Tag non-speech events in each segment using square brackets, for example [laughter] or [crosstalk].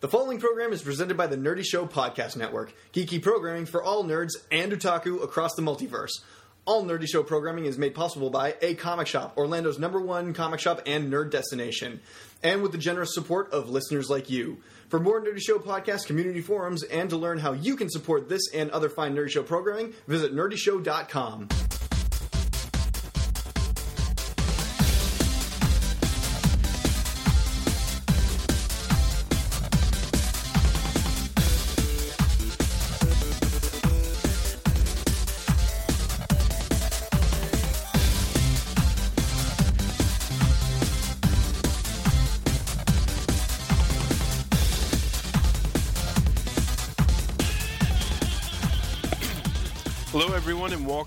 The following program is presented by the Nerdy Show Podcast Network, geeky programming for all nerds and otaku across the multiverse. All Nerdy Show programming is made possible by A Comic Shop, Orlando's number one comic shop and nerd destination, and with the generous support of listeners like you. For more Nerdy Show podcast community forums and to learn how you can support this and other fine Nerdy Show programming, visit nerdyshow.com.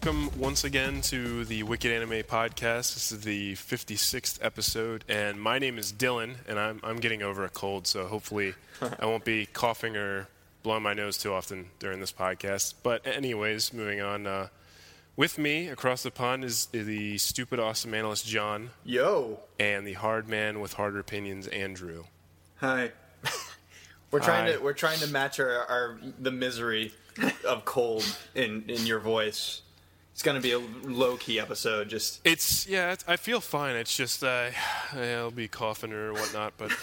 welcome once again to the Wicked Anime Podcast. This is the 56th episode, and my name is Dylan, and I'm, I'm getting over a cold, so hopefully [laughs] I won't be coughing or blowing my nose too often during this podcast. But, anyways, moving on. Uh, with me across the pond is the stupid, awesome analyst John, Yo! and the hard man with harder opinions Andrew. Hi. [laughs] We're trying Hi. to we're trying to match our, our the misery of cold in in your voice. It's gonna be a low key episode. Just It's yeah, it's, I feel fine. It's just uh, [sighs] I'll be coughing or whatnot, but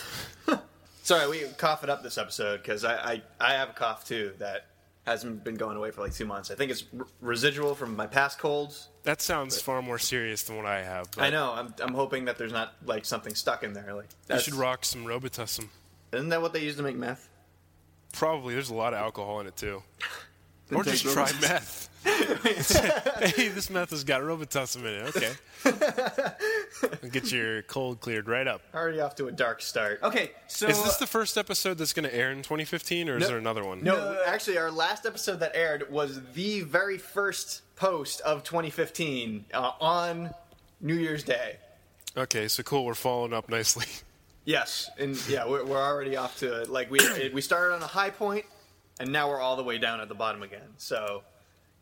[laughs] sorry, we cough it up this episode because I, I I have a cough too that hasn't been going away for like two months. I think it's r- residual from my past colds. that sounds far more serious than what I have. But I know. I'm I'm hoping that there's not like something stuck in there. Like You should rock some Robitussin. Isn't that what they use to make meth? Probably. There's a lot of alcohol in it too. or take just try meth. [laughs] hey, this meth has got Robitussin in it. Okay. Get your cold cleared right up. Already off to a dark start. Okay, so Is this the first episode that's going to air in 2015, or is No. there another one? No, actually, our last episode that aired was the very first post of 2015 uh, on New Year's Day. Okay, so cool. We're following up nicely. Yes, and yeah, we're, we're already off to like we we started on a high point, and now we're all the way down at the bottom again. So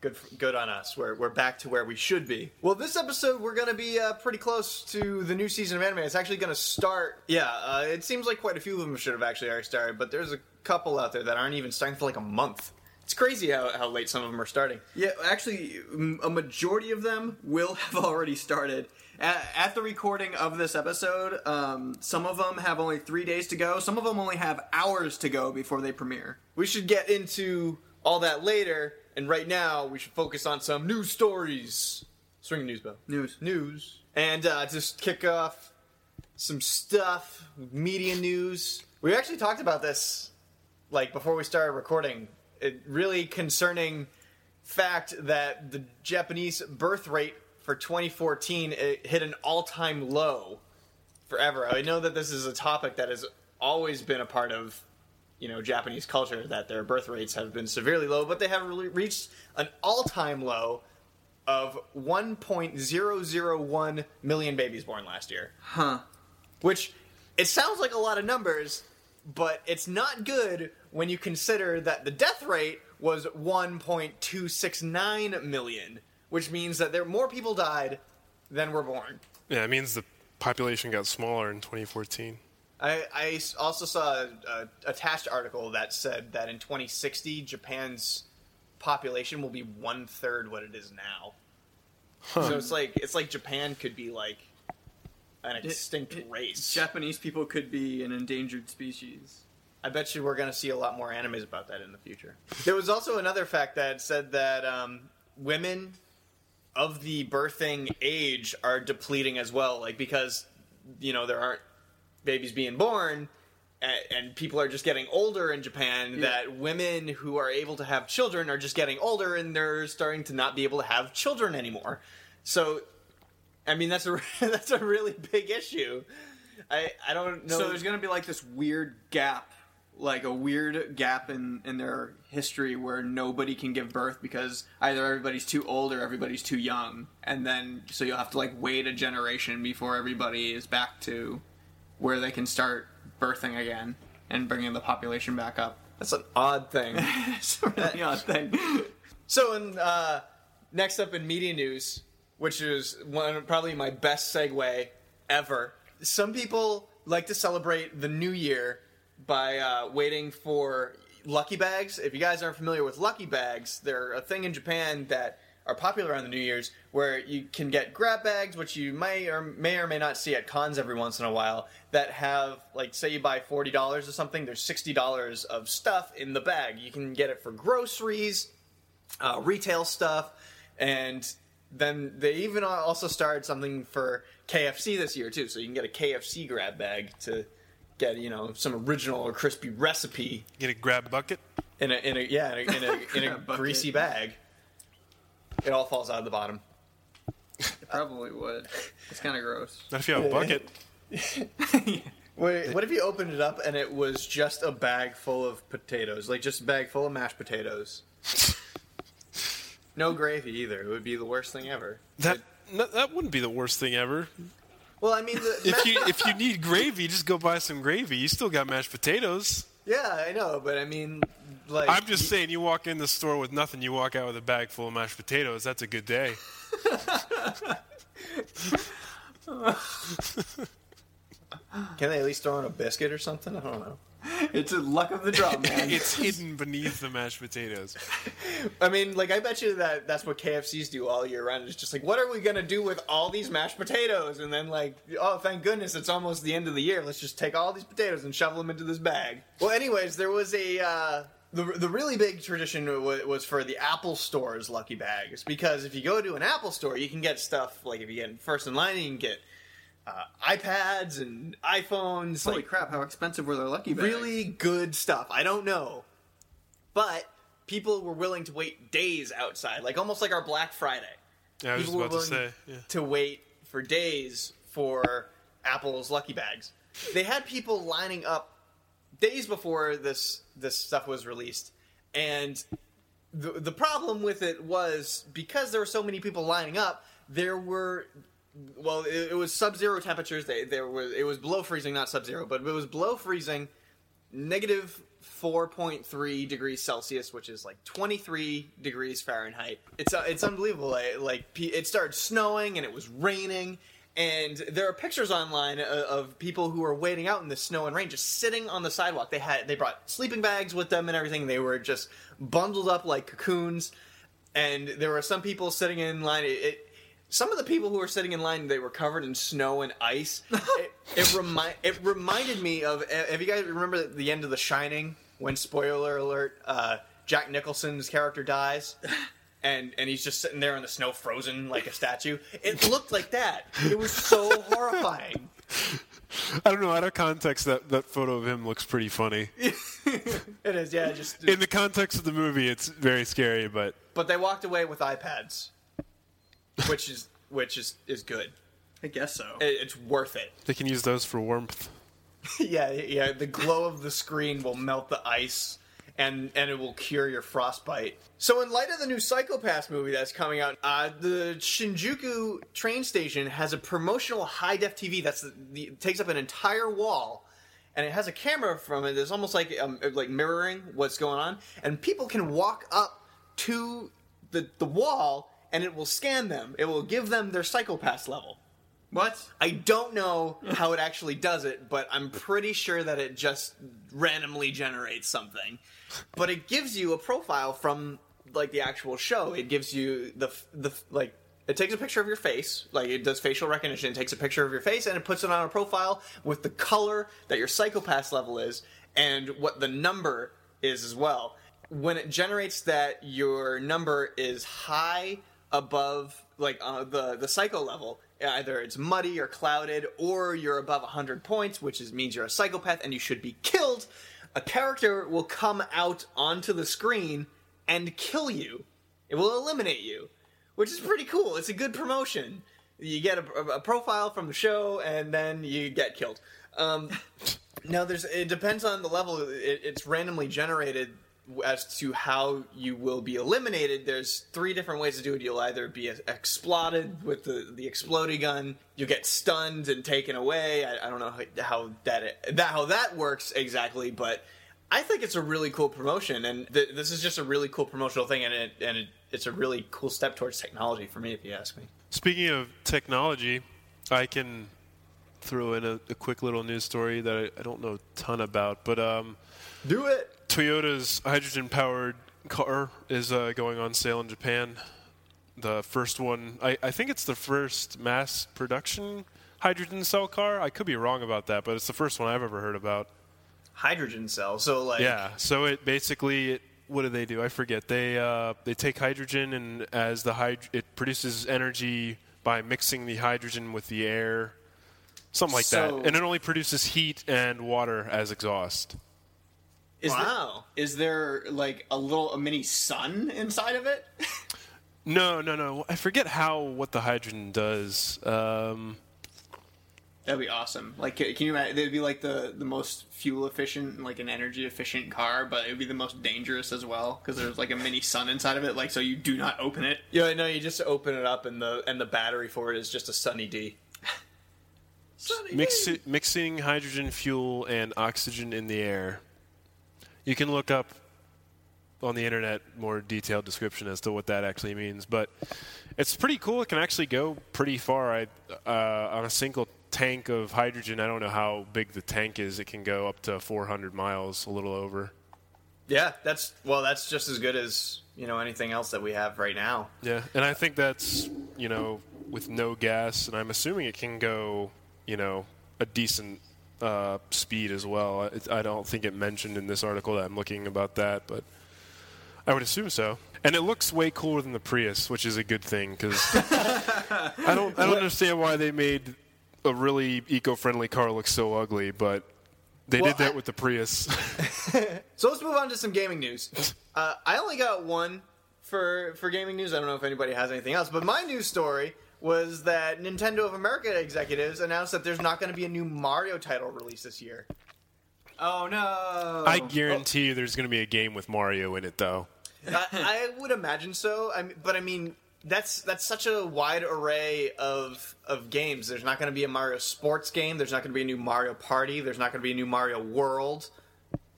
good, good on us. We're we're back to where we should be. Well, this episode we're gonna be uh, pretty close to the new season of anime. It's actually gonna start. Yeah, uh, it seems like quite a few of them should have actually already started, but there's a couple out there that aren't even starting for like a month. It's crazy how, how late some of them are starting. yeah, actually, a majority of them will [laughs] have already started. At, at the recording of this episode, um, some of them have only three days to go. Some of them only have hours to go before they premiere. We should get into all that later, and right now we should focus on some news stories. Swing the news bell. News. News. And uh, just kick off some stuff, media news. We actually talked about this like before we started recording. It really concerning fact that the Japanese birth rate for 2014 it hit an all-time low forever. I know that this is a topic that has always been a part of you know Japanese culture that their birth rates have been severely low, but they have really reached an all-time low of 1.001 million babies born last year. Huh. Which it sounds like a lot of numbers, but it's not good when you consider that the death rate was 1.269 million, which means that there more people died than were born. Yeah, it means the population got smaller in 2014. I, I s- also saw a, a attached article that said that in 2060, Japan's population will be one third what it is now. So it's like it's like Japan could be like an extinct it- race. Japanese people could be an endangered species. I bet you we're going to see a lot more animes about that in the future. There was also another fact that said that um, women of the birthing age are depleting as well, like because you know there aren't babies being born. a- And people are just getting older in Japan. That women who are able to have children are just getting older, and they're starting to not be able to have children anymore. So, I mean, that's a [laughs] that's a really big issue. I I don't know. So there's gonna be like this weird gap, like a weird gap in in their history where nobody can give birth because either everybody's too old or everybody's too young, and then so you'll have to like wait a generation before everybody is back to where they can start birthing again and bringing the population back up. [laughs] that's an odd thing. It's a really odd thing. [laughs] So, in uh, next up in media news, which is one probably my best segue ever. Some people like to celebrate the new year by uh, waiting for lucky bags. If you guys aren't familiar with lucky bags, they're a thing in Japan that are popular around the New Year's, where you can get grab bags, which you may or may or may not see at cons every once in a while, that have like say you buy forty dollars or something, there's sixty dollars of stuff in the bag. You can get it for groceries, uh, retail stuff, and then they even also started something for KFC this year too. So you can get a KFC grab bag to get you know some original or crispy recipe Get a grab bucket. in a in a yeah in a, in a, in a [laughs] greasy bag. It all falls out of the bottom. It Probably would. It's kind of gross. Not if you have a bucket. [laughs] Wait, what if you opened it up and it was just a bag full of potatoes, like just a bag full of mashed potatoes? no gravy either. It would be the worst thing ever. That no, that wouldn't be the worst thing ever. Well, I mean, the, If you [laughs] if you need gravy, just go buy some gravy. You still got mashed potatoes. Yeah, I know, but I mean, like I'm just saying, you walk in the store with nothing, you walk out with a bag full of mashed potatoes. That's a good day. [laughs] Can they at least throw in a biscuit or something? I don't know. [laughs] It's a luck of the draw, [laughs] man. It's hidden beneath the mashed potatoes. [laughs] I mean, like I bet you that that's what KFC's do all year round. It's just like, what are we gonna do with all these mashed potatoes? And then like, oh, thank goodness it's almost the end of the year. Let's just take all these potatoes and shovel them into this bag. Well, anyways, there was a uh, the the really big tradition wa- was for the Apple Store's lucky bags because if you go to an Apple store, you can get stuff like if you get first in line, you can get uh, iPads and iPhones. Holy like, crap! How expensive were their lucky bags? really good stuff. I don't know, but people were willing to wait days outside, like almost like our Black Friday. Yeah, I was just People were about to say. Yeah. to wait for days for Apple's lucky bags. They had people lining up days before this this stuff was released, and the the problem with it was because there were so many people lining up, there were well, it, it was sub-zero temperatures. They there was it was below freezing, not sub-zero, but it was below freezing, negative 4.3 degrees Celsius, which is like 23 degrees Fahrenheit. It's uh, it's unbelievable. Like, like it started snowing and it was raining. And there are pictures online of, of people who were waiting out in the snow and rain, just sitting on the sidewalk. They had they brought sleeping bags with them and everything. They were just bundled up like cocoons. And there were some people sitting in line. It some of the people who were sitting in line they were covered in snow and ice [laughs] it, it, remi- it reminded me of if you guys remember the end of the shining when spoiler alert uh, jack nicholson's character dies and and he's just sitting there in the snow frozen like a statue it looked like that it was so horrifying I don't know. Out of context, that, that photo of him looks pretty funny. [laughs] it is yeah just In the context of the movie, it's very scary, but but they walked away with ipads which is which is is good I guess so. it, it's worth it they can use those for warmth. [laughs] yeah, yeah. The glow of the screen will melt the ice, and and it will cure your frostbite. So, in light of the new Psycho-Pass movie that's coming out, uh, the Shinjuku train station has a promotional high def TV that's the, the, takes up an entire wall, and it has a camera from it that's almost like um, like mirroring what's going on, and people can walk up to the the wall, and it will scan them. It will give them their Psycho-Pass level. What? I don't know how it actually does it, but I'm pretty sure that it just randomly generates something. But it gives you a profile from like the actual show. It gives you the the like it takes a picture of your face, like it does facial recognition. It takes a picture of your face and it puts it on a profile with the color that your psychopath level is and what the number is as well. When it generates that your number is high above like uh, the the psycho level either it's muddy or clouded or you're above 100 points which is means you're a psychopath and you should be killed a character will come out onto the screen and kill you it will eliminate you which is pretty cool it's a good promotion You get a, a profile from the show, and then you get killed. Um, [laughs] now, there's it depends on the level. It, it's randomly generated as to how you will be eliminated. There's three different ways to do it. You'll either be exploded with the the exploding gun. you'll get stunned and taken away. I, I don't know how, how that that how that works exactly, but I think it's a really cool promotion, and th- this is just a really cool promotional thing, and it, and it, it's a really cool step towards technology for me, if you ask me. Speaking of technology, I can throw in a, a quick little news story that I, I, don't know a ton about, but um, do it. Toyota's hydrogen-powered car is uh, going on sale in Japan. The first one, I, I think it's the first mass production hydrogen cell car. I could be wrong about that, but it's the first one I've ever heard about hydrogen cell. So like yeah, so it basically it, what do they do? I forget. They uh, they take hydrogen and as the hyd- it produces energy by mixing the hydrogen with the air, something like so, that, and it only produces heat and water as exhaust. Is wow. There, is there like a little a mini sun inside of it? no, no, no. I forget how what the hydrogen does. Um, That'd be awesome. Like, can you imagine? It'd be like the the most fuel efficient, like an energy efficient car, but it'd be the most dangerous as well because there's like a mini sun inside of it. Like, so you do not open it. Yeah, no, you just open it up, and the and the battery for it is just a Sunny D. [laughs] Sunny Mix D. mixing hydrogen fuel and oxygen in the air. You can look up on the internet more detailed description as to what that actually means, but it's pretty cool. It can actually go pretty far. I, uh, on a single tank of hydrogen, I don't know how big the tank is. It can go up to 400 miles, a little over. Yeah, that's well, that's just as good as you know anything else that we have right now. Yeah, and I think that's you know with no gas, and I'm assuming it can go you know a decent uh, speed as well. It, I don't think it mentioned in this article that I'm looking about that, but I would assume so. And it looks way cooler than the Prius, which is a good thing because [laughs] I don't I don't understand why they made a really eco-friendly car look so ugly, but they well, did that I, with the Prius. [laughs] [laughs] so let's move on to some gaming news. Uh, I only got one for for gaming news. I don't know if anybody has anything else, but my news story was that Nintendo of America executives announced that there's not going to be a new Mario title released this year. Oh no! I guarantee oh. you, there's going to be a game with Mario in it, though. I, I would imagine so. I mean, but I mean, that's that's such a wide array of of games. There's not going to be a Mario Sports game. There's not going to be a new Mario Party. There's not going to be a new Mario World.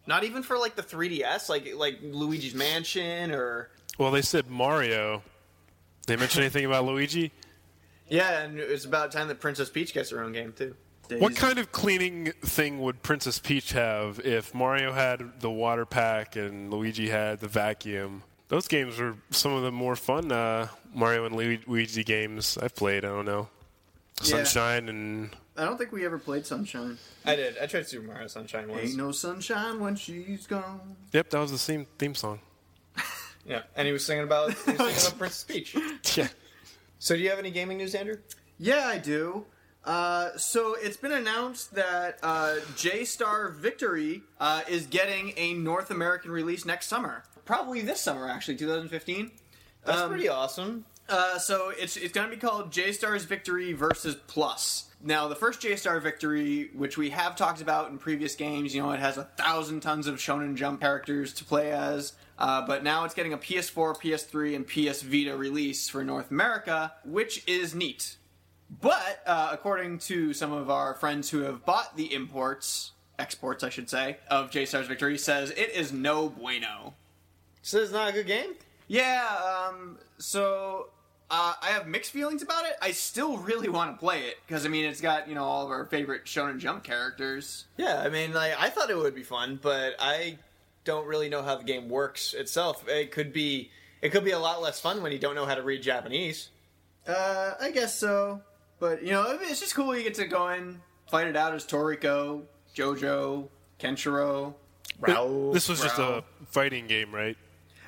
Not even for like the 3DS, like like Luigi's Mansion or. Well, they said Mario. They mention anything about Luigi? Yeah, and it's about time that Princess Peach gets her own game too. Days. What kind of cleaning thing would Princess Peach have if Mario had the water pack and Luigi had the vacuum? Those games were some of the more fun uh, Mario and Luigi games I've played. I don't know. Yeah. Sunshine and. I don't think we ever played Sunshine. I did. I tried Super Mario Sunshine once. Ain't no sunshine when she's gone. Yep, that was the same theme song. [laughs] yeah, and he was singing about, he was singing about [laughs] Princess Peach. Yeah. So, do you have any gaming news, Andrew? Yeah, I do. Uh, so it's been announced that uh, J Star Victory uh, is getting a North American release next summer probably this summer, actually, 2015. That's um, pretty awesome. Uh, so it's it's going to be called J Stars Victory versus Plus. Now, the first J Star Victory, which we have talked about in previous games, you know, it has a thousand tons of Shonen Jump characters to play as. Uh, but now it's getting a PS4, PS3, and PS Vita release for North America, which is neat. But uh, according to some of our friends who have bought the imports, exports, I should say, of J Stars Victory, says it is no bueno. So it's not a good game? Yeah, um, so uh, I have mixed feelings about it. I still really want to play it because I mean it's got you know all of our favorite Shonen Jump characters. Yeah, I mean like I thought it would be fun, but I don't really know how the game works itself. It could be it could be a lot less fun when you don't know how to read Japanese. Uh, I guess so, but you know it's just cool. You get to go in, fight it out as Toriko, JoJo, Kenshiro. Raoh, this was Raoh. just a fighting game, right?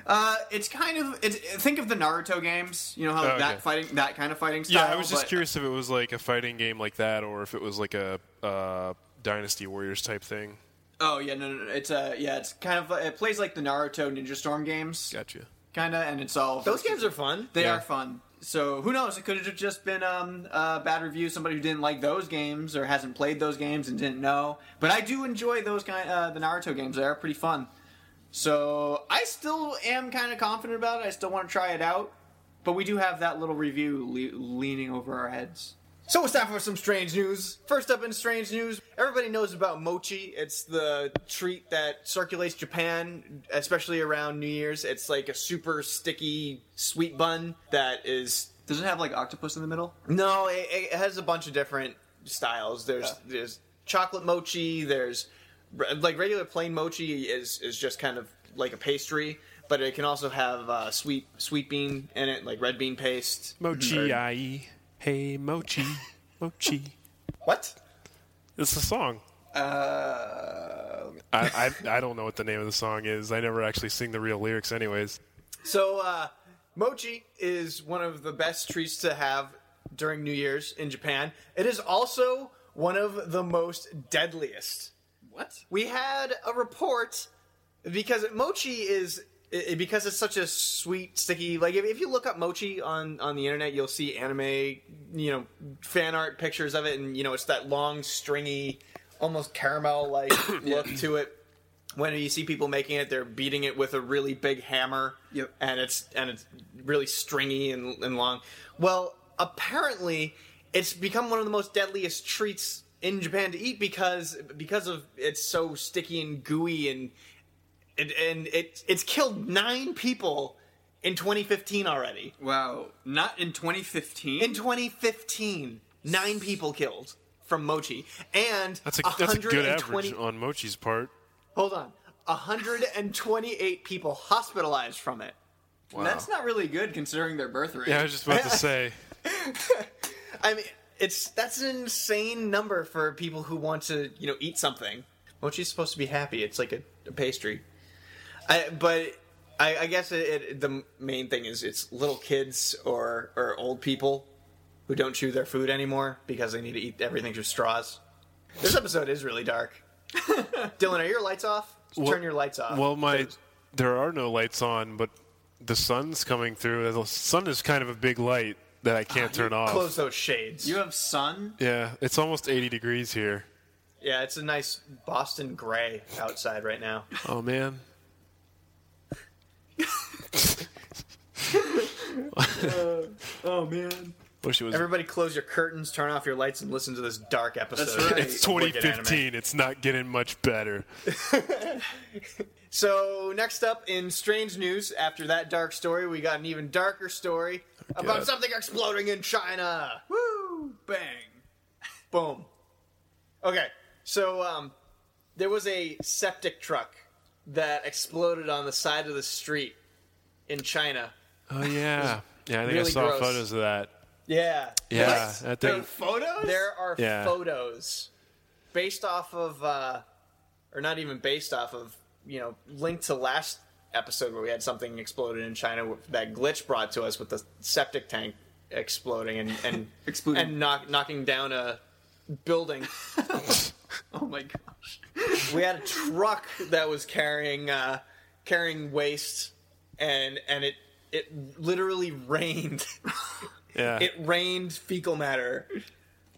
Uh, it's kind of it's, think of the Naruto games. You know how oh, okay. that fighting that kind of fighting style. Yeah, I was just but, curious if it was like a fighting game like that, or if it was like a uh, Dynasty Warriors type thing. Oh yeah, no, no, no. It's a uh, yeah. It's kind of it plays like the Naruto Ninja Storm games. Gotcha. Kind of, and it's all those games are fun. They yeah. are fun. so who knows? It could have just been um, a bad review. Somebody who didn't like those games or hasn't played those games and didn't know. But I do enjoy those kind, uh, the Naruto games. They are pretty fun. So I still am kind of confident about it. I still want to try it out. But we do have that little review le- leaning over our heads. So it's time for some strange news. First up in strange news, everybody knows about mochi. It's the treat that circulates Japan, especially around New Year's. It's like a super sticky sweet bun that is Does it have like octopus in the middle? no, it, it has a bunch of different styles. There's Yeah. there's chocolate mochi. There's like regular plain mochi is is just kind of like a pastry, but it can also have uh, sweet sweet bean in it, like red bean paste. Mochi ai. Hey, Mochi. Mochi. What? It's a song. Uh, I, I, I don't know what the name of the song is. I never actually sing the real lyrics, anyways. So, uh, mochi is one of the best treats to have during New Year's in Japan. It is also one of the most deadliest. what? We had a report because mochi is i- because it's such a sweet, sticky. Like if, if you look up mochi on on the internet, you'll see anime, you know, fan art pictures of it, and you know it's that long, stringy, almost caramel like [coughs] look to it. When you see people making it, they're beating it with a really big hammer. Yep. And it's and it's really stringy and, and long. Well, apparently, it's become one of the most deadliest treats in Japan to eat because because of it's so sticky and gooey and and, and it it's killed nine people in 2015 already. Wow. Not in 2015? In 2015, nine people killed from mochi, and That's a, that's a good average on Mochi's part. Hold on, 128 people hospitalized from it. Wow. That's not really good considering their birth rate. Yeah, I was just about to say. [laughs] I mean, it's that's an insane number for people who want to, you know, eat something. Mochi's supposed to be happy. It's like a, a pastry. I, but I, I guess it, it, the main thing is it's little kids or or old people who don't chew their food anymore because they need to eat everything through straws. This episode is really dark. [laughs] Dylan, are your lights off? Well- Turn your lights off. Well, my there are no lights on, but the sun's coming through. The sun is kind of a big light that I can't ah, turn off. close those shades. You have sun? Yeah, it's almost 80 degrees here. yeah, it's a nice Boston gray outside right now. Oh man. Oh, man. Wish it was. Everybody, close your curtains, turn off your lights, and listen to this dark episode. That's right. it's of Wicked Anime. 2015. It's not getting much better. So next up in strange news, after that dark story, we got an even darker story about something exploding in China. Woo! Bang. Boom. Okay, so um, there was a septic truck that exploded on the side of the street in China. Oh yeah. [laughs] Yeah, I think I saw gross. photos of that. Yeah. Yeah, What? that There are photos? There are Yeah. photos based off of, uh, or not even based off of, you know, linked to last episode where we had something exploded in China that glitch brought to us with the septic tank exploding and and [laughs] Exploding. and knock, knocking down a building. [laughs] [laughs] Oh, my gosh. we had a truck that was carrying uh, carrying waste, and and it it literally rained. [laughs] Yeah. it rained fecal matter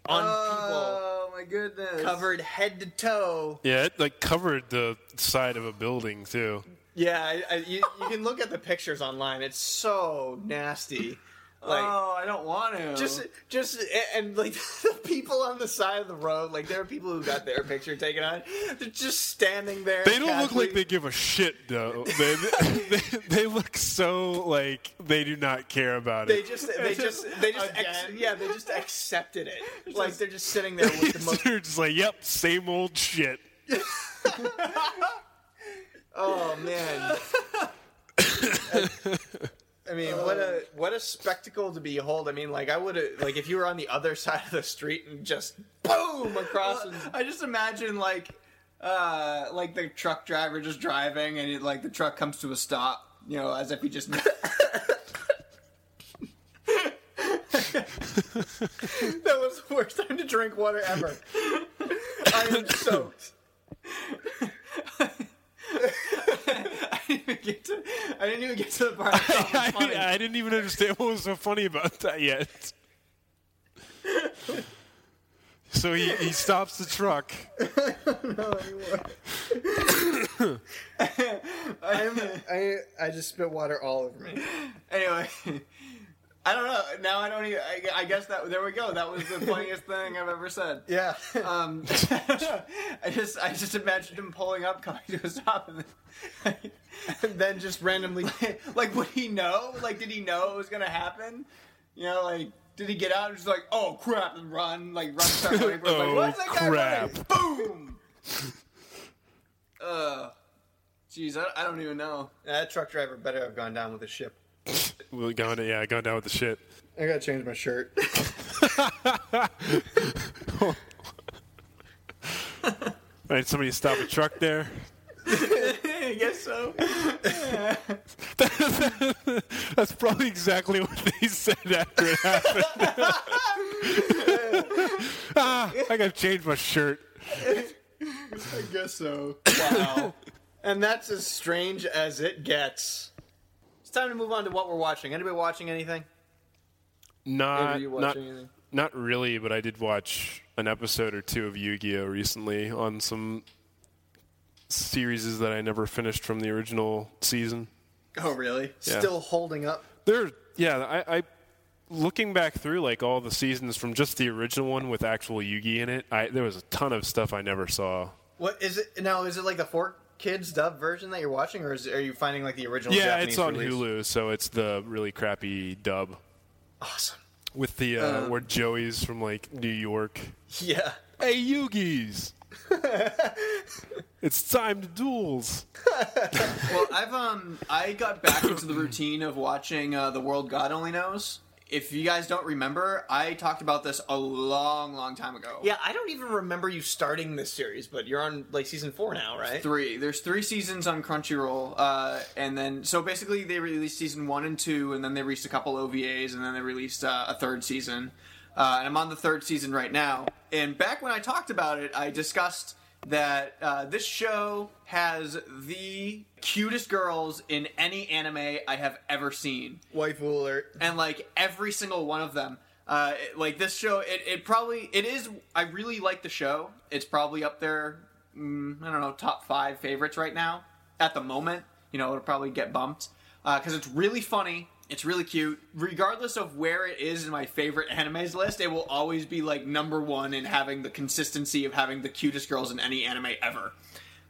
on Oh, my goodness. covered head to toe. yeah, it like covered the side of a building too. Yeah, I, I, you, you can look at the pictures online. It's so nasty. Like oh, I don't want to. just just and like [laughs] the people on the side of the road, like there are people who got their picture taken on. They're just standing there. They don't look like they give a shit though. [laughs] They, they, they look so like they do not care about it. They it. just they just they just ex- yeah they just accepted it. [laughs] Like they're just sitting there with the most They're just like, yep, same old shit. Oh man. I mean, what a what a spectacle to behold. I mean, like I would have like if you were on the other [laughs] side of the street and just boom across and I just imagine like uh like the truck driver just driving and it, like the truck comes to a stop, you know, as if he just [laughs] that was the worst time to drink water ever. I am [laughs] soaked. I even get to. I didn't even get to the part. I thought was funny. I, I didn't even understand what was so funny about that yet. so he, he stops the truck. [laughs] [laughs] I'm, I I just spit water all over me. Anyway, I don't know. Now I don't even. I, I guess that there we go. That was the funniest thing I've ever said. [laughs] Yeah. Um, [laughs] [laughs] I just I just imagined him pulling up, coming to a stop, and then, and then just randomly. like would he know? Like did he know it was gonna happen? You know, like did he get out and just like oh crap and run like run start running? Oh, like, What's that guy crap. running? Boom. Uh, jeez, I, I don't even know. That truck driver better have gone down with the ship. Well, going yeah, going down with the shit. I gotta change my shirt. [laughs] All right, somebody to stop a truck there. I [laughs] guess so. [laughs] That's probably exactly what they said after it happened. ah, I gotta change my shirt. I guess so. Wow. and that's as strange as it gets. It's time to move on to what we're watching. Anybody watching anything? Not, Are you not, anything? not really, but I did watch an episode or two of Yu-Gi-Oh recently on some series that I never finished from the original season. Oh really? Yeah. Still holding up. There, yeah, I, I looking back through like all the seasons from just the original one with actual Yugi in it. I there was a ton of stuff I never saw. What is it now? Is it like the four kids dub version that you're watching, or is, are you finding like the original? Yeah, Japanese it's on release? Hulu, so it's the really crappy dub Awesome. with the uh, where Joey's from like New York. Yeah. Hey, Yugi's. [laughs] it's time to duels. Well, I've um I got back into the routine of watching uh, The World God Only Knows. If you guys don't remember, I talked about this a long, long time ago. Yeah, I don't even remember you starting this series, but you're on like season four now, right? Three. There's three seasons on Crunchyroll, uh, and then so basically they released season one and two, and then they released a couple OVAs, and then they released uh, a third season. Uh, and I'm on the third season right now. And back when I talked about it, I discussed that uh, this show has the cutest girls in any anime I have ever seen. Waifu alert. and like every single one of them. Uh, it- like this show it, it probably it is i really like the show. It's probably up there mm, i don't know top five favorites right now at the moment. You know it'll probably get bumped. Because it's really funny it's really cute regardless of where it is in my favorite animes list it will always be like number one in having the consistency of having the cutest girls in any anime ever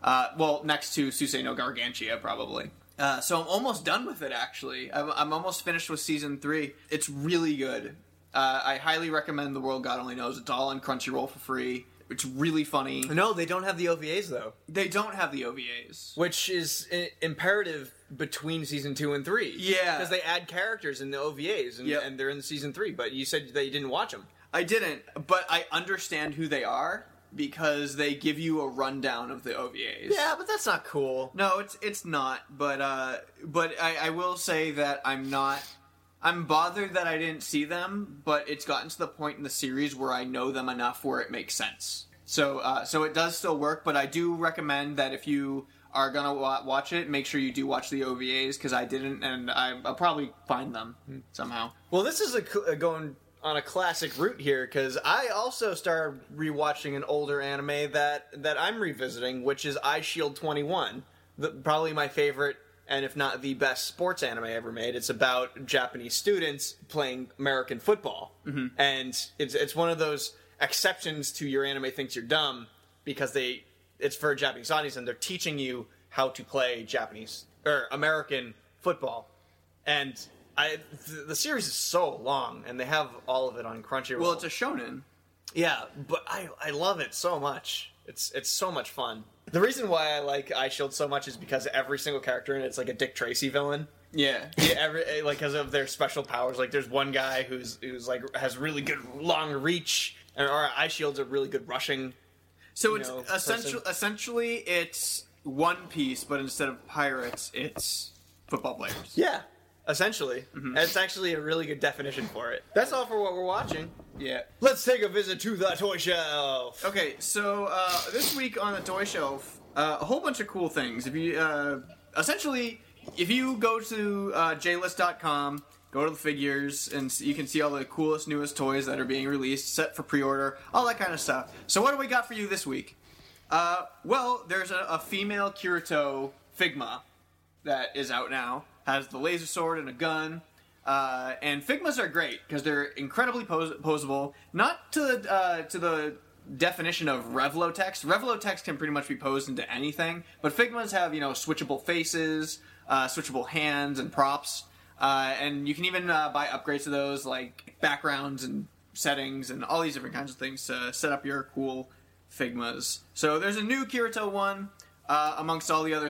uh, well, next to Suisei no Gargantia, probably. Uh, so I'm almost done with it. Actually, I'm, I'm almost finished with season three. It's really good. Uh, I highly recommend The World God Only Knows. It's all on Crunchyroll for free. It's really funny. No, they don't have the OVAs though, They don't have the OVAs. which is i- imperative between season two and three. Yeah. because they add characters in the OVAs, and, Yep. and they're in season three. But you said that you didn't watch them. I didn't, but I understand who they are because they give you a rundown of the OVAs. Yeah, but that's not cool. No, it's it's not. But uh, but I, I will say that I'm not. I'm bothered that I didn't see them, but it's gotten to the point in the series where I know them enough where it makes sense. So uh, so it does still work, but I do recommend that if you are gonna wa- watch it, make sure you do watch the OVAs because I didn't, and I, I'll probably find them somehow. Well, this is a, cl- going on a classic route here because I also started rewatching an older anime that that I'm revisiting, which is Eyeshield 21. Probably my favorite, and if not the best sports anime ever made. It's about Japanese students playing American football, mm-hmm. and it's it's one of those exceptions to your anime thinks you're dumb because they it's for a Japanese audience and they're teaching you how to play Japanese or American football and I th- the series is so long, and they have all of it on Crunchyroll. Well, it's a shonen. yeah, but I I love it so much. It's it's so much fun. The reason why I like Eyeshield so much is because every single character in it's like a Dick Tracy villain. Yeah. Yeah, every eh, like because of their special powers. Like there's one guy who's who's like has really good long reach, and or Eyeshield's a really good rushing. So it's know, essentially person. essentially it's One Piece, but instead of pirates, it's football players. Yeah, essentially, and it's actually a really good definition for it. That's all for what we're watching. Yeah. Let's take a visit to the toy shelf. Okay, so uh, this week on the toy shelf, uh, a whole bunch of cool things. If you uh, essentially, if you go to uh, jlist.com, go to the figures, and you can see all the coolest, newest toys that are being released, set for pre-order, all that kind of stuff. So, what do we got for you this week? Uh, well, there's a, a female Kirito Figma that is out now. Has the laser sword and a gun. Uh, and Figmas are great because they're incredibly pos- posable. Not to the uh, to the definition of Revoltech. Revlo text can pretty much be posed into anything, but Figmas have you know switchable faces, uh, switchable hands, and props. Uh, and you can even uh, buy upgrades to those like backgrounds and settings and all these different kinds of things to set up your cool Figmas. So there's a new Kirito one uh, amongst all the other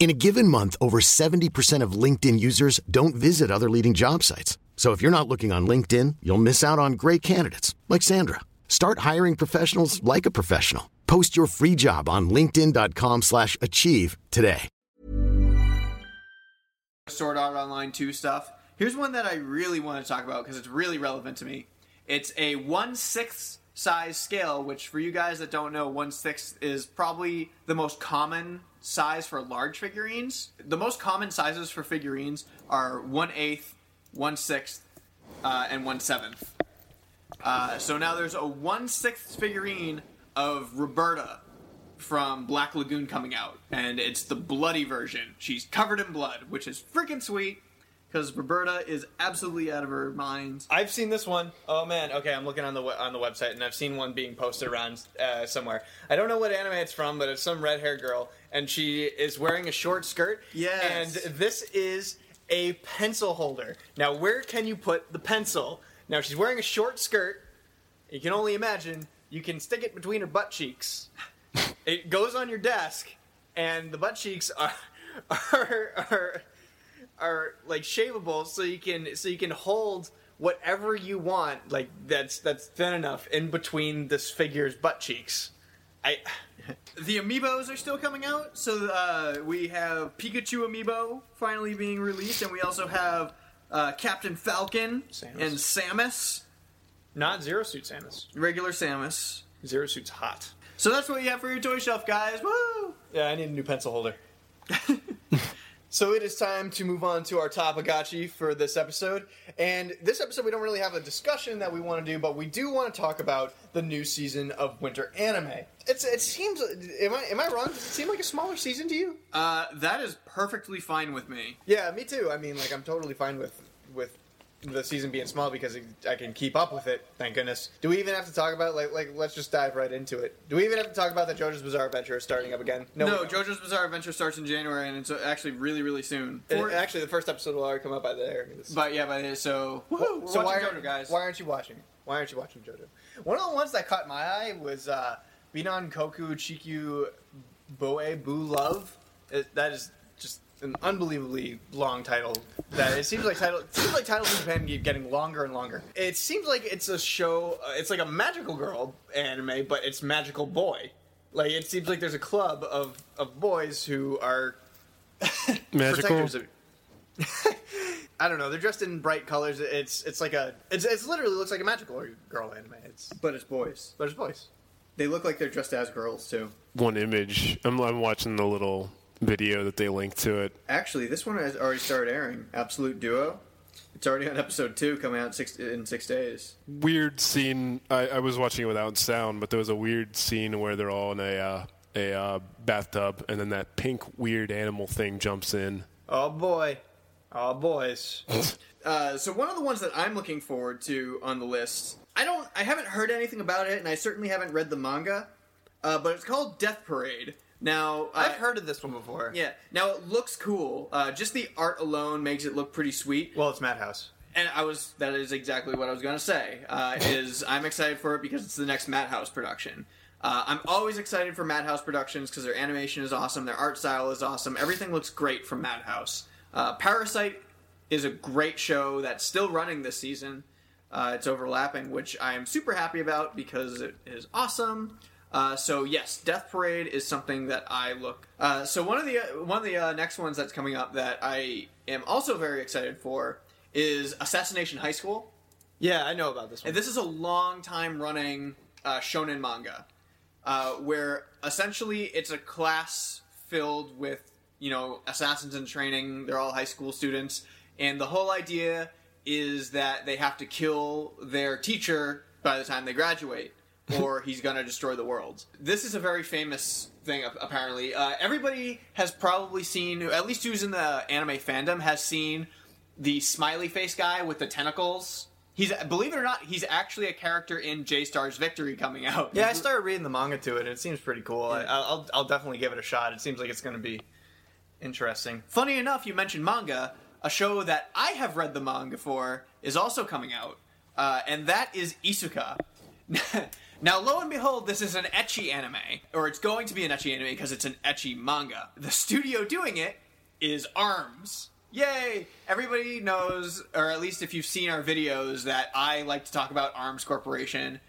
In a given month, over 70% of LinkedIn users don't visit other leading job sites. So if you're not looking on LinkedIn, you'll miss out on great candidates like Sandra. Start hiring professionals like a professional. Post your free job on linkedin.com/achieve today. Sword Art Online 2 stuff. Here's one that I really want to talk about because it's really relevant to me. It's a 1 6th size scale, which for you guys that don't know, 1 6th is probably the most common size for large figurines. The most common sizes for figurines are 1 8th, 1 6th, uh, and 1 7th. Uh, so now there's a 1 6th figurine of Roberta from Black Lagoon coming out, and it's the bloody version. She's covered in blood, which is freaking sweet because Roberta is absolutely out of her mind. I've seen this one. Oh man, okay, I'm looking on the on the website and I've seen one being posted around uh, somewhere. I don't know what anime it's from, but it's some red haired girl and she is wearing a short skirt. Yes. And this is a pencil holder. Now, where can you put the pencil? Now she's wearing a short skirt. You can only imagine. You can stick it between her butt cheeks. [laughs] it goes on your desk, and the butt cheeks are are are are like shavable so you can so you can hold whatever you want like that's that's thin enough in between this figure's butt cheeks i [laughs] The amiibos are still coming out, so uh, we have Pikachu amiibo finally being released, and we also have uh, Captain Falcon Samus. and Samus, not zero suit samus regular Samus. zero suit's hot So that's what you have for your toy shelf, guys. Woo! yeah i need a new pencil holder [laughs] so it is time to move on to our topagachi for this episode and this episode we don't really have a discussion that we want to do but we do want to talk about the new season of winter anime it's it seems am i am i wrong does it seem like a smaller season to you Uh, that is perfectly fine with me. Yeah, me too. I mean, like I'm totally fine with with the season being small because I can keep up with it. Thank goodness. Do we even have to talk about like like let's just dive right into it? Do we even have to talk about the JoJo's Bizarre Adventure is starting up again? No, don't. JoJo's Bizarre Adventure starts in January, and it's actually really, really soon. It- For- actually, the first episode will already come out by the air. but yeah, but so woohoo, so why, JoJo, guys. why aren't you watching? Why aren't you watching JoJo? One of the ones that caught my eye was uh, Binan Koku Chikyu Boe Bu Love. It, that is an unbelievably long title. That it seems like title it seems like titles in Japan keep getting longer and longer. It seems like it's a show. Uh, it's like a magical girl anime, but it's magical boy. Like it seems like there's a club of of boys who are [laughs] Magical. of. [laughs] I don't know. They're dressed in bright colors. It's it's like a it's it's literally looks like a magical girl anime. It's but it's boys. but it's boys. They look like they're dressed as girls too. One image. I'm, I'm watching the little video that they linked to it. Actually, this one has already started airing. Absolute Duo. It's already on episode two, coming out in six in six days. Weird scene. I, I was watching it without sound, but there was a weird scene where they're all in a uh, a uh, bathtub, and then that pink weird animal thing jumps in. Oh boy, oh boys. [laughs] Uh, so one of the ones that I'm looking forward to on the list, I don't, I haven't heard anything about it, and I certainly haven't read the manga. Uh, but it's called Death Parade. Now uh, I've heard of this one before. Yeah. Now it looks cool. Uh, just the art alone makes it look pretty sweet. Well, it's Madhouse. And I was that is exactly what I was going to say. Uh, [laughs] is I'm excited for it because it's the next Madhouse production. Uh, I'm always excited for Madhouse productions because their animation is awesome, their art style is awesome, everything looks great from Madhouse. Uh, Parasyte is a great show that's still running this season. Uh, it's overlapping, which I am super happy about because it is awesome. Uh, so yes, Death Parade is something that I look. Uh, so one of the one of the uh, next ones that's coming up that I am also very excited for is Assassination High School. Yeah, I know about this one. And this is a long time running uh, shonen manga, uh, where essentially it's a class filled with you know assassins in training. They're all high school students, and the whole idea is that they have to kill their teacher by the time they graduate. [laughs] or he's gonna destroy the world. This is a very famous thing, apparently. Uh, everybody has probably seen, at least who's in the anime fandom, has seen the smiley face guy with the tentacles. He's believe it or not, he's actually a character in J-Stars Victory coming out. yeah, I started reading the manga to it, and it seems pretty cool. I, I'll I'll definitely give it a shot. It seems like it's going to be interesting. Funny enough, you mentioned manga. A show that I have read the manga for is also coming out, uh, and that is Isuca. [laughs] now, lo and behold, this is an ecchi anime, or it's going to be an ecchi anime because it's an ecchi manga. The studio doing it is Arms. Yay! Everybody knows, or at least if you've seen our videos, that I like to talk about Arms Corporation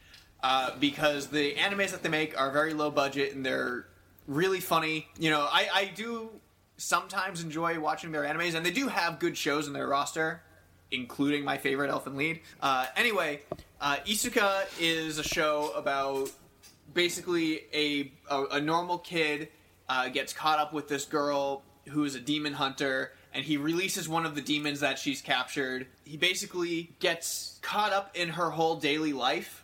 uh, because the animes that they make are very low budget and they're really funny. You know, I, I do sometimes enjoy watching their animes, and they do have good shows in their roster, including my favorite Elfen Lied. Uh, anyway, uh, Isuca is a show about basically a a, a normal kid uh, gets caught up with this girl who is a demon hunter. And he releases one of the demons that she's captured. He basically gets caught up in her whole daily life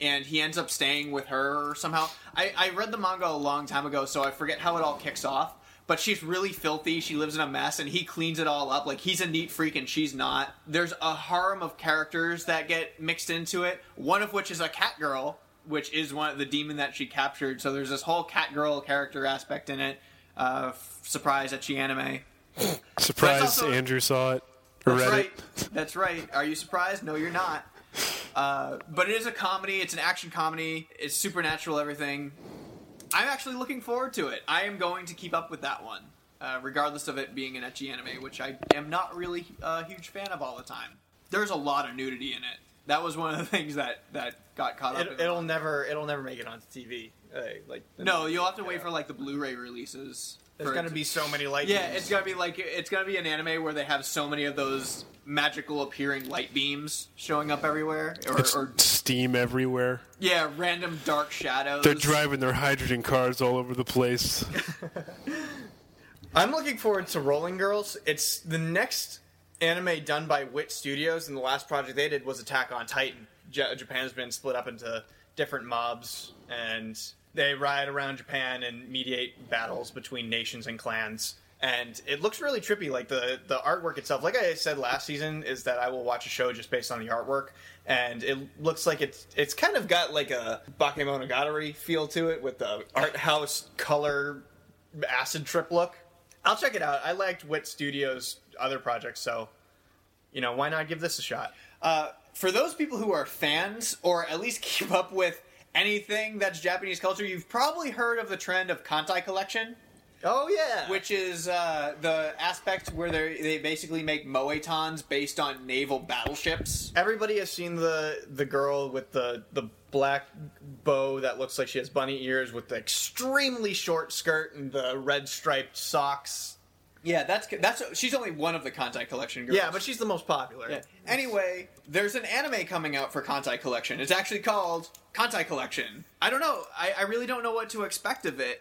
and he ends up staying with her somehow. I, I read the manga a long time ago, so I forget how it all kicks off. But she's really filthy. She lives in a mess, and he cleans it all up. Like he's a neat freak, and she's not. There's a harem of characters that get mixed into it. One of which is a cat girl, which is one of the demon that she captured. So there's this whole cat girl character aspect in it. Uh, f- surprise at she anime. [laughs] Surprised also- Andrew saw it or That's read right. it. That's right. Are you surprised? No, you're not. Uh, but it is a comedy. It's an action comedy. It's supernatural. Everything. I'm actually looking forward to it. I am going to keep up with that one, uh, regardless of it being an ecchi anime, which I am not really a huge fan of all the time. There's a lot of nudity in it. That was one of the [laughs] things that that got caught up. It, in it'll never it'll never make it onto TV. Uh, like no, you'll have to wait for like the Blu-ray releases. There's going to to- be so many light. Yeah, beams. it's gonna be like it's gonna be an anime where they have so many of those magical appearing light beams showing up everywhere, or, It's or steam everywhere. yeah, random dark shadows. They're driving their hydrogen cars all over the place. [laughs] I'm looking forward to Rolling Girls. It's the next anime done by Wit Studios, and the last project they did was Attack on Titan. J- Japan's been split up into different mobs, and they ride around Japan and mediate battles between nations and clans. And it looks really trippy. Like the the artwork itself, like I said last season, is that I will watch a show just based on the artwork, and it looks like it's it's kind of got like a Bakemonogatari feel to it with the art house color acid trip look. I'll check it out. I liked Wit Studios' other projects, so you know why not give this a shot? Uh, for those people who are fans, or at least [laughs] keep up with anything that's Japanese culture, you've probably heard of the trend of Kantai collection. Oh yeah, which is uh, the aspect where they they basically make moetons based on naval battleships. everybody has seen the the girl with the the black bow that looks like she has bunny ears with the extremely short skirt and the red striped socks. Yeah, that's that's she's only one of the Kantai collection girls. Yeah, but she's the most popular. Yeah. Anyway, there's an anime coming out for Kantai Collection. It's actually called Kantai Collection. I don't know. I, I really don't know what to expect of it,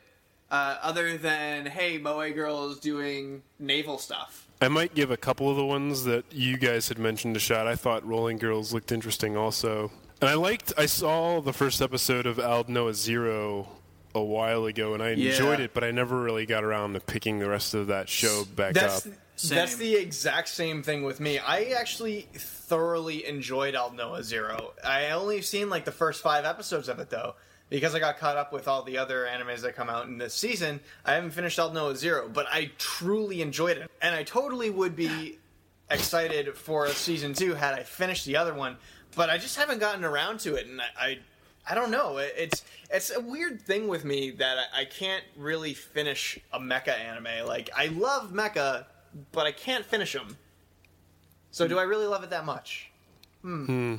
uh, other than hey, Moe girls doing naval stuff. I might give a couple of the ones that you guys had mentioned a shot. I thought Rolling Girls looked interesting also. And I liked, I saw the first episode of Aldnoah.Zero a while ago and I enjoyed Yeah. it, but I never really got around to picking the rest of that show back That's up. that's Same. the exact same thing with me. I actually thoroughly enjoyed Aldnoah.Zero. I only seen like the first five episodes of it though, because I got caught up with all the other animes that come out in this season. I haven't finished Aldnoah.Zero, but I truly enjoyed it, and I totally would be excited for season two had I finished the other one. But I just haven't gotten around to it, and I. I I don't know. It's it's a weird thing with me that I, I can't really finish a mecha anime. Like I love mecha, but I can't finish them. So do I really love it that much? Hmm.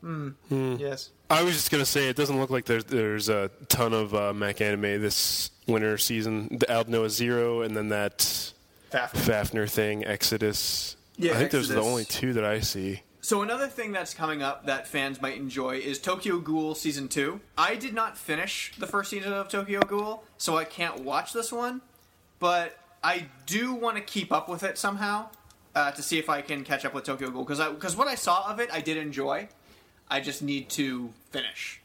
Hmm. Yes. I was just gonna say it doesn't look like there's there's a ton of uh, mech anime this winter season. The Noah Zero, and then that Fafner, Fafnir thing, Exodus. Yeah, I think those are the only two that I see. So another thing that's coming up that fans might enjoy is Tokyo Ghoul season two. I did not finish the first season of Tokyo Ghoul, so I can't watch this one. But I do want to keep up with it somehow uh, to see if I can catch up with Tokyo Ghoul because because what I saw of it I did enjoy. I just need to finish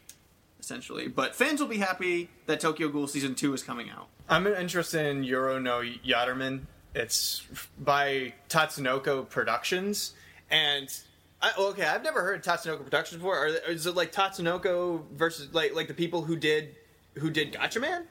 essentially. But fans will be happy that Tokyo Ghoul season two is coming out. I'm interested in Yoru no Yatterman. It's by Tatsunoko Productions, and I, okay, I've never heard of Tatsunoko Productions before. Are, is it like Tatsunoko versus like like the people who did who did Gatchaman?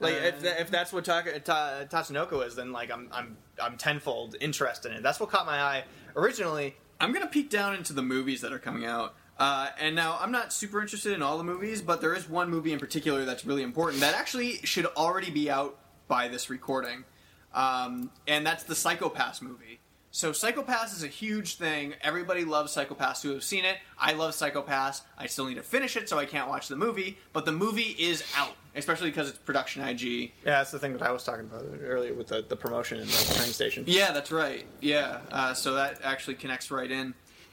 Like if, tha- if that's what Ta- Ta- Tatsunoko is, then like I'm I'm I'm tenfold interested in it. That's what caught my eye originally. I'm gonna peek down into the movies that are coming out. Uh, and now I'm not super interested in all the movies, but there is one movie in particular that's really important that actually should already be out by this recording, um, and that's the Psycho-Pass movie. So Psycho-Pass is a huge thing. Everybody loves Psycho-Pass who have seen it. I love Psycho-Pass. I still need to finish it, so I can't watch the movie. But the movie is out, especially because it's production IG. Yeah, that's the thing that I was talking about earlier with the, the promotion in the train station. Yeah, that's right. Yeah, uh, so that actually connects right in.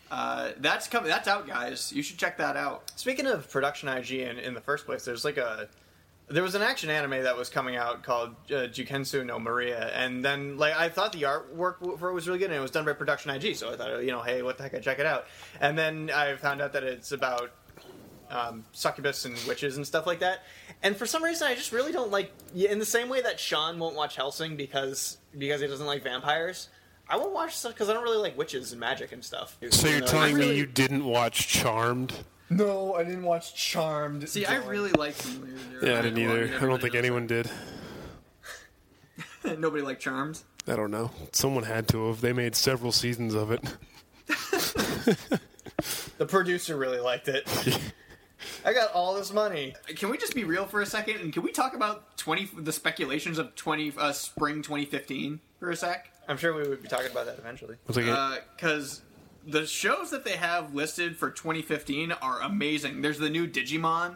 Uh, that's coming. That's out, guys. You should check that out. Speaking of production IG in, in the first place, there's like a there was an action anime that was coming out called uh, Junketsu no Maria, and then like I thought the artwork for it was really good, and it was done by Production IG, so I thought you know, hey, what the heck, I check it out, and then I found out that it's about um, succubus and witches and stuff like that, and for some reason I just really don't like. In the same way that Sean won't watch Hellsing because because he doesn't like vampires. I won't watch stuff because I don't really like witches and magic and stuff. So you're telling me really- you didn't watch Charmed? No, I didn't watch Charmed. See, I really liked Familiar Zero. Yeah, I didn't either. I don't think knows anyone did. [laughs] Nobody liked Charmed. I don't know. Someone had to have. They made several seasons of it. [laughs] The producer really liked it. [laughs] I got all this money. Can we just be real for a second? And can we talk about twenty the speculations of twenty uh, spring 2015 for a sec? I'm sure we would be talking about that eventually. It's like Because the shows that they have listed for 2015 are amazing. There's the new Digimon.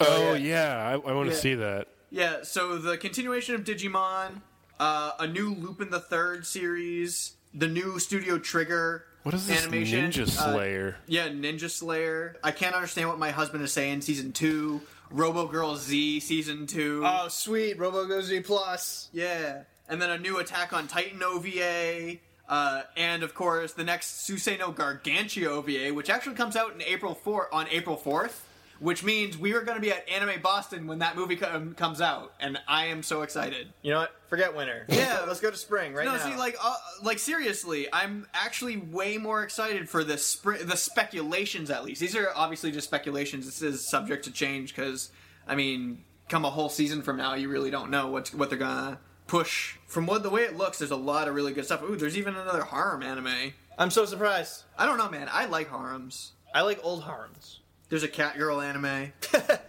oh yeah, I, I want to Yeah. see that. Yeah, so the continuation of Digimon, uh, a new Lupin the Third series, the new Studio Trigger What is this animation. Ninja uh, Slayer? yeah, Ninja Slayer. I can't understand what my husband is saying. Season two, Robo Girl Z season two. Oh, sweet, Robo RoboGo Z Plus. Yeah, and then a new Attack on Titan OVA. Uh, and of course, the next Suisei no Gargantia OVA, which actually comes out in April 4 on April 4th, which means we are going to be at Anime Boston when that movie com- comes out, and I am so excited. You know what? Forget winter. Yeah. [laughs] let's go to spring right no, now. see, like, uh, like seriously, I'm actually way more excited for the spring, the speculations. At least these are obviously just speculations. This is subject to change because, I mean, come a whole season from now, you really don't know what what they're gonna push. From what the way it looks, there's a lot of really good stuff. Ooh, there's even another harem anime. I'm so surprised. I don't know, man. I like harems. I like old harems. There's a cat girl anime.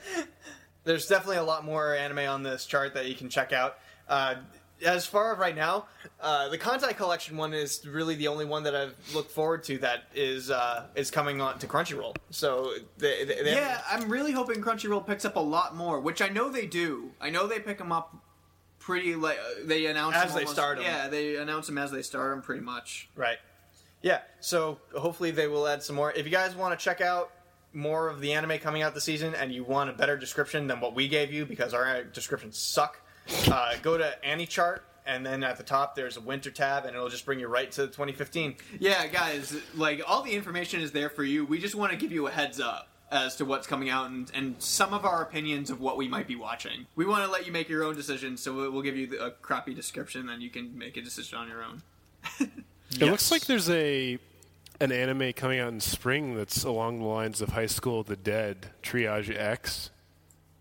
[laughs] There's definitely a lot more anime on this chart that you can check out. Uh, as far as right now, uh, the Kantai Collection one is really the only one that I've looked forward to that is uh, is coming on to Crunchyroll. So they, they, they Yeah, I'm really hoping Crunchyroll picks up a lot more, which I know they do. I know they pick them up pretty like uh, they announce As them they almost- start 'em. Yeah, they announce them as they start them, pretty much. Right. Yeah. So hopefully they will add some more. If you guys want to check out more of the anime coming out this season and you want a better description than what we gave you because our uh, descriptions suck, uh, go to AniChart and then at the top there's a winter tab and it'll just bring you right to 2015. Yeah, guys, like all the information is there for you. We just want to give you a heads up as to what's coming out and, and some of our opinions of what we might be watching. We want to let you make your own decisions, so we'll we'll give you the- a crappy description, and you can make a decision on your own. It looks like there's a an anime coming out in spring that's along the lines of High School of the Dead, Triage X.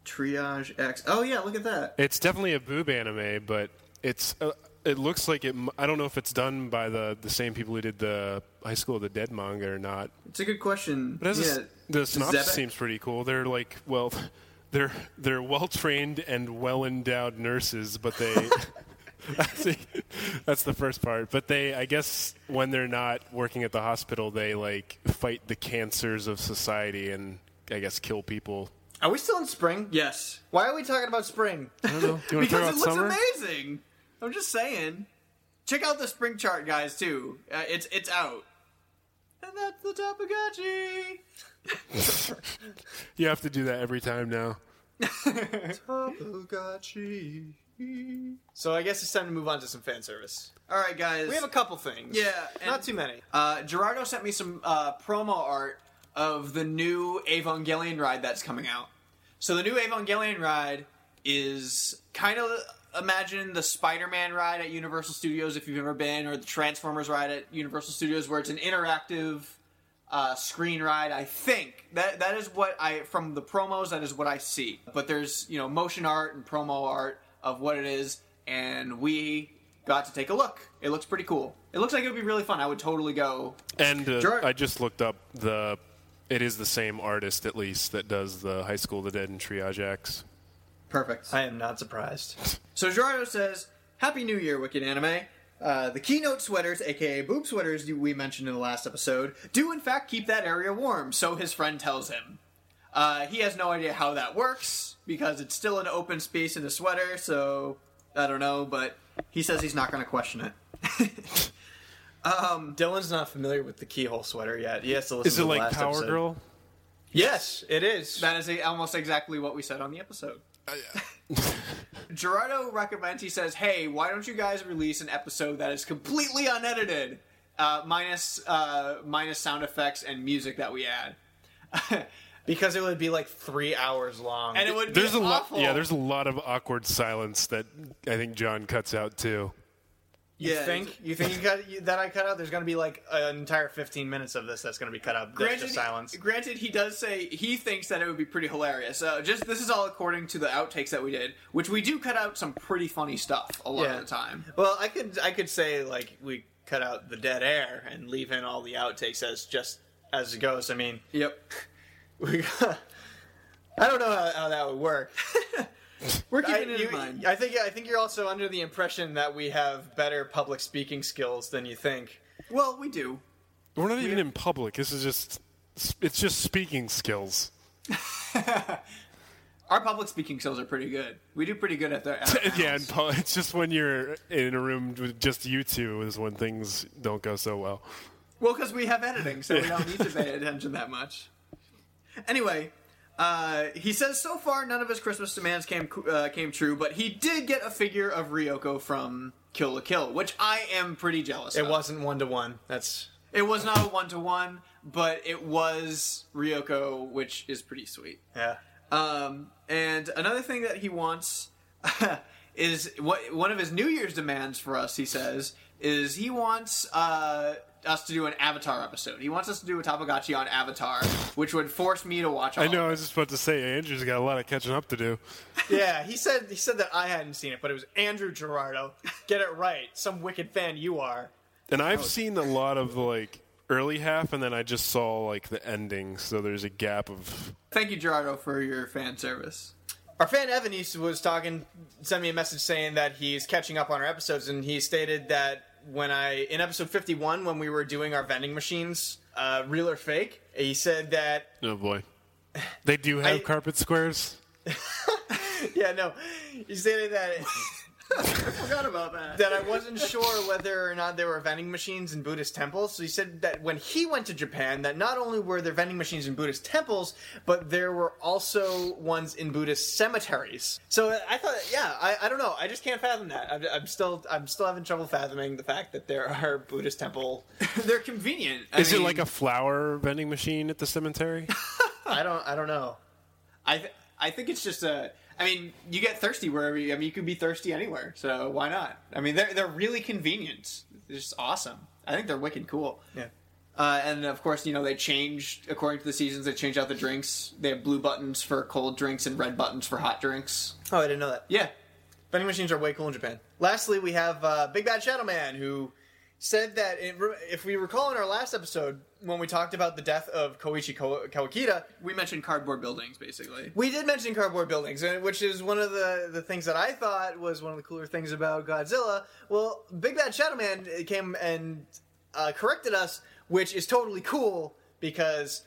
Triage X. Oh yeah, look at that. It's definitely a boob anime, but it's uh, it looks like it. I don't know if it's done by the the same people who did the High School of the Dead manga or not. It's a good question. But as a yeah. the synopsis seems pretty cool. They're like, well, [laughs] they're they're well trained and well endowed nurses, but they. [laughs] that's, the, first part. But they, I guess, when they're not working at the hospital, they like fight the cancers of society and I guess kill people. Are we still in spring? Yes. Why are we talking about spring? I don't know. Do you want [laughs] talk Because about it looks summer? amazing. I'm just saying. Check out the spring chart, guys. Too. Uh, it's it's out. And that's the Tapagachi. You have to do that every time now. [laughs] So I guess it's time to move on to some fan service. All right, guys. We have a couple things. Yeah, not too many. Uh, Gerardo sent me some uh, promo art of the new Evangelion ride that's coming out. So the new Evangelion ride is kind of imagine the Spider-Man ride at Universal Studios if you've ever been, or the Transformers ride at Universal Studios, where it's an interactive uh, screen ride. I think that that is what I from the promos. That is what I see. But there's you know motion art and promo art of what it is, and we got to take a look. It looks pretty cool. It looks like it would be really fun. I would totally go. And uh, Gerard- I just looked up the. It is the same artist, at least, that does the High School of the Dead and Triage X. Perfect. I am not surprised. [laughs] So Gerardo says, "Happy New Year, Wicked Anime." Uh, the keyhole sweaters, aka boob sweaters, we mentioned in the last episode, do in fact keep that area warm. So his friend tells him. Uh, he has no idea how that works because it's still an open space in a sweater. So I don't know, but he says he's not going to question it. [laughs] Dylan's not familiar with the keyhole sweater yet. He has to listen Is to it the like last Power episode. Girl? Yes, it is. That is a, almost exactly what we said on the episode. Gerardo recommends, he says, hey, why don't you guys release an episode that is completely unedited, uh, minus, uh, minus sound effects and music that we add? [laughs] because it would be like three hours long. and it would There's be a lot. awful. Yeah, there's a lot of awkward silence that I think John cuts out too. You yeah, think you think you cut you, that I cut out? There's going to be like an entire 15 minutes of this that's going to be cut out. Granted, just silence. granted, he does say he thinks that it would be pretty hilarious. Uh, just this is all according to the outtakes that we did, which we do cut out some pretty funny stuff a lot Yeah. of the time. Well, I could I could say like we cut out the dead air and leave in all the outtakes as just as it goes. I mean, Yep. [laughs] we got, I don't know how, how that would work. [laughs] [laughs] We're I, keeping it you- in mind. I think I think you're also under the impression that we have better public speaking skills than you think. well, we do. We're not even in public. This is just. It's just speaking skills. [laughs] Our public speaking skills are pretty good. We do pretty good at the. At [laughs] yeah, and pu- it's just when you're in a room with just you two is when things don't go so well. Well, because we have editing, so we don't need to pay attention that much. Anyway, uh, he says so far none of his Christmas demands came uh, came true, but he did get a figure of Ryuko from Kill la Kill, which I am pretty jealous. It of. wasn't one to one. That's It was not a one to one, but it was Ryuko, which is pretty sweet. yeah. Um, and another thing that he wants [laughs] is what one of his New Year's demands for us. He says is he wants uh, us to do an Avatar episode. He wants us to do a Tapagachi on Avatar, which would force me to watch. All I know. I was just about to say Andrew's got a lot of catching up to do. [laughs] Yeah, he said he said that I hadn't seen it, but it was Andrew Gerardo. [laughs] Get it right. Some wicked fan you are. And. I've seen a lot of like early half, and then I just saw like the ending. So there's a gap of. Thank you, Gerardo, for your fan service. Our fan Evan East was talking, sent me a message saying that he's catching up on our episodes, and he stated that when I in episode fifty one when we were doing our vending machines, uh, real or fake, he said that Oh boy, they do have I- carpet squares. [laughs] yeah no, he said that. Forgot about that. that I wasn't sure whether or not there were vending machines in Buddhist temples. So he said that when he went to Japan, that not only were there vending machines in Buddhist temples, but there were also ones in Buddhist cemeteries. So I thought, yeah, I, I don't know, I just can't fathom that. I'm, I'm still, I'm still having trouble fathoming the fact that there are Buddhist temple. [laughs] They're convenient. I Is it like a flower vending machine at the cemetery? [laughs] I don't, I don't know. I th- I think it's just a. I mean, you get thirsty wherever. You, I mean, you could be thirsty anywhere. So why not? I mean, they're they're really convenient. They're just awesome. I think they're wicked cool. Yeah. Uh, and of course, you know they changed according to the seasons. They changed out the drinks. They have blue buttons for cold drinks and red buttons for hot drinks. Oh, I didn't know that. Yeah, Vending machines are way cool in Japan. Lastly, we have uh, Big Bad Shadow Man, who said that it, if we recall in our last episode when we talked about the death of Koichi Ko- Kawakita, we mentioned cardboard buildings basically. we did mention cardboard buildings, and- which is one of the, the things that I thought was one of the cooler things about Godzilla. Well, Big Bad Shadow Man came and uh, corrected us, which is totally cool because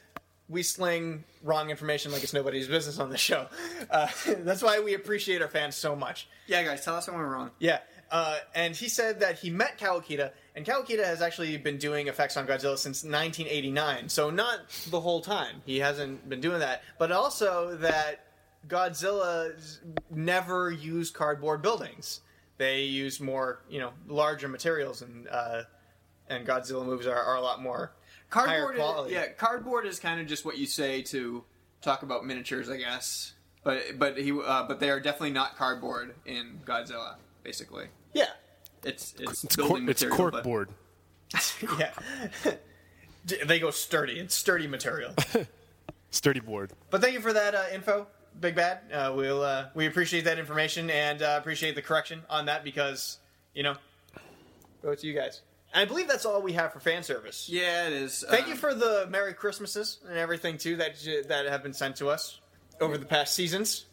we sling wrong information like it's nobody's business on the show. Uh, [laughs] that's why we appreciate our fans so much. Yeah, guys, tell us when we're wrong. Yeah, uh, and he said that he met Kawakita, and Kawakita has actually been doing effects on Godzilla since 1989. So not the whole time. He hasn't been doing that, but also that Godzilla never used cardboard buildings. They use more, you know, larger materials, and uh, and Godzilla movies are, are a lot more Cardboard, quality. is, yeah, cardboard is kind of just what you say to talk about miniatures, I guess. But but he uh, but they are definitely not cardboard in Godzilla. Basically, yeah, it's it's, It's, building cor- it's material. but- corkboard. [laughs] yeah. [laughs] they go sturdy. It's sturdy material. [laughs] Sturdy board. But thank you for that uh, info, Big Bad. Uh, we'll uh, we appreciate that information and uh, appreciate the correction on that because you know, go to you guys. And I believe that's all we have for fan service. Yeah, it is. Thank Um, you for the Merry Christmases and everything too that that have been sent to us over the past seasons.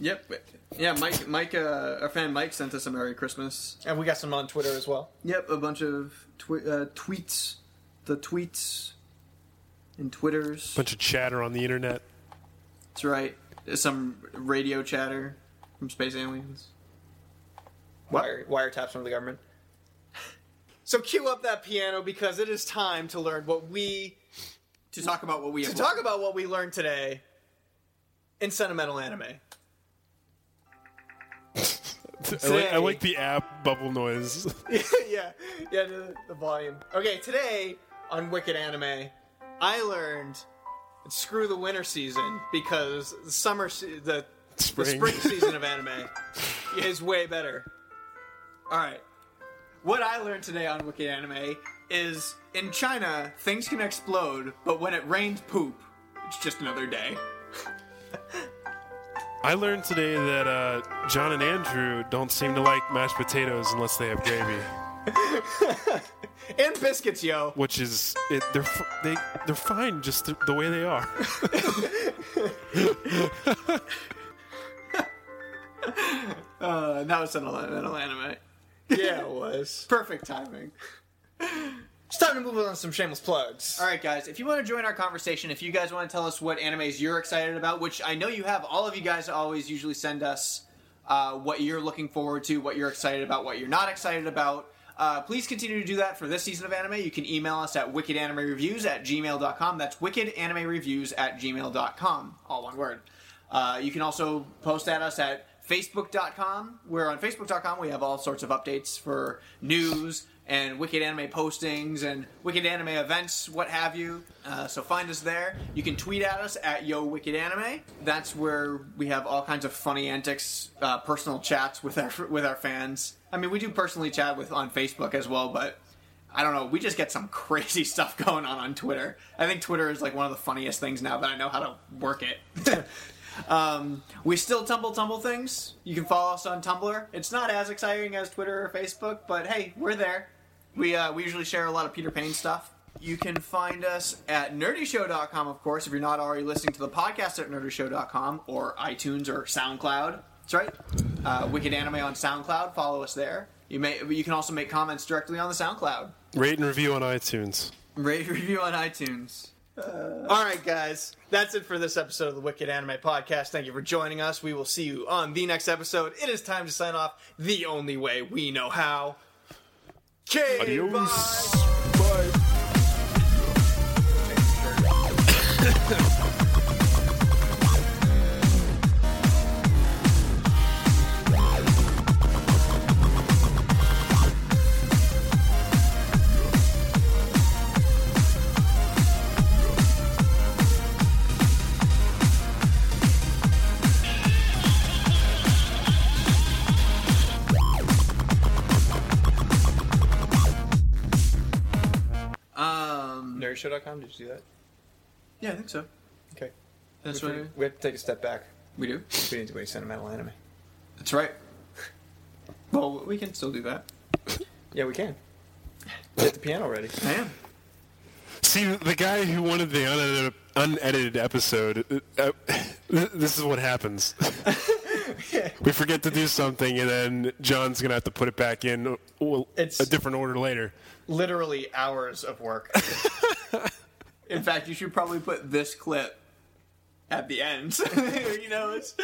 Yep. Yeah, Mike. Mike, uh, our fan Mike sent us a Merry Christmas. And we got some on Twitter as well. Yep, a bunch of twi- uh, tweets, the tweets, and twitters. Bunch of chatter on the internet. That's right. Some radio chatter from space aliens. Wire wiretaps from the government. So cue up that piano because it is time to learn what we To talk about what we to have talk about what we learned today in sentimental anime. I like, I like the app bubble noise. [laughs] [laughs] yeah, yeah, the, the volume. Okay, today on Wicked Anime, I learned screw the winter season because the summer, se- the the Spring. spring [laughs] season of anime is way better. All right, what I learned today on Wicked Anime is in China things can explode, but when it rains poop, it's just another day. I learned today that uh, John and Andrew don't seem to like mashed potatoes unless they have gravy, [laughs] And biscuits, yo. which is it, they're f- they they're fine just the, the way they are. [laughs] Uh, that was sentimental anime. Yeah, it was [laughs] Perfect timing. It's time to move on to some shameless plugs. All right, guys. If you want to join our conversation, if you guys want to tell us what animes you're excited about, which I know you have, all of you guys always usually send us uh, what you're looking forward to, what you're excited about, what you're not excited about. Uh, please continue to do that for this season of anime. You can email us at wickedanimereviews at gmail.com. That's wickedanimereviews at gmail.com. All one word. Uh, you can also post at us at facebook.com. We're on facebook.com. We have all sorts of updates for news and Wicked Anime postings and Wicked Anime events, what have you. Uh, so find us there. You can tweet at us at Yo Wicked Anime. That's where we have all kinds of funny antics, uh, personal chats with our with our fans. I mean, we do personally chat with on Facebook as well, but I don't know. We just get some [laughs] crazy stuff going on on Twitter. I think Twitter is like one of the funniest things now that I know how to work it. [laughs] um, we still tumble tumble things. You can follow us on Tumblr. It's not as exciting as Twitter or Facebook, but hey, we're there. We uh, we usually share a lot of Peter Payne stuff. You can find us at nerdyshow.com, of course, if you're not already listening to the podcast at nerdyshow.com or iTunes or SoundCloud. That's right. Uh, Wicked Anime on SoundCloud. Follow us there. You may you can also make comments directly on the SoundCloud. Rate and review on iTunes. Rate and review on iTunes. All right, guys, that's it for this episode of the Wicked Anime Podcast. Thank you for joining us. We will see you on the next episode. It is time to sign off the only way we know how. Okay, Adios. bye. Um, [laughs] nerdyshow.com? Did you see that? Yeah, I think so. Okay. That's we, right. we have to take a step back. We do. We need to wait sentimental anime. That's right. Well, we can still do that. Yeah, we can. Get the piano ready. I am. See, the guy who wanted the unedited, unedited episode, uh, uh, this is what happens. [laughs] we forget to do something, and then John's going to have to put it back in well, It's- a different order later. Literally hours of work. [laughs] In fact, you should probably put this clip at the end. [laughs] you know, it's,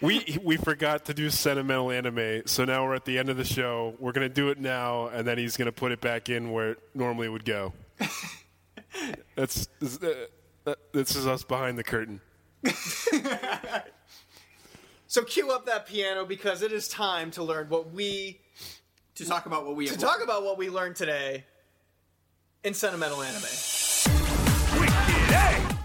We we forgot to do sentimental anime, so now we're at the end of the show. We're gonna do it now, and then he's gonna put it back in where it normally would go. [laughs] That's this, uh, uh, this is us behind the curtain. so cue up that piano because it is time to learn what we to talk about what we to have talk about what we learned today in sentimental anime.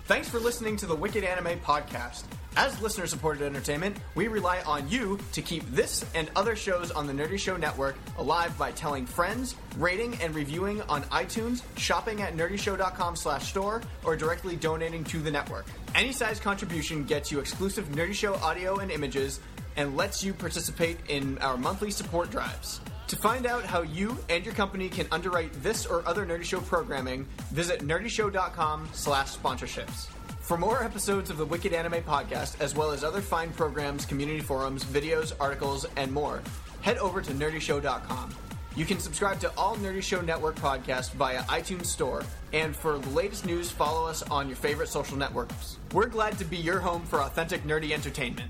Thanks for listening to the Wicked Anime Podcast. As listener supported entertainment, we rely on you to keep this and other shows on the Nerdy Show Network alive by telling friends, rating and reviewing on iTunes, shopping at nerdyshow.com slash store, or directly donating to the network. Any size contribution gets you exclusive Nerdy Show audio and images and lets you participate in our monthly support drives. To find out how you and your company can underwrite this or other Nerdy Show programming, visit nerdyshow.com slash sponsorships. For more episodes of the Wicked Anime Podcast, as well as other fine programs, community forums, videos, articles, and more, head over to nerdyshow.com. You can subscribe to all Nerdy Show Network podcasts via iTunes Store, and for the latest news, follow us on your favorite social networks. We're glad to be your home for authentic nerdy entertainment.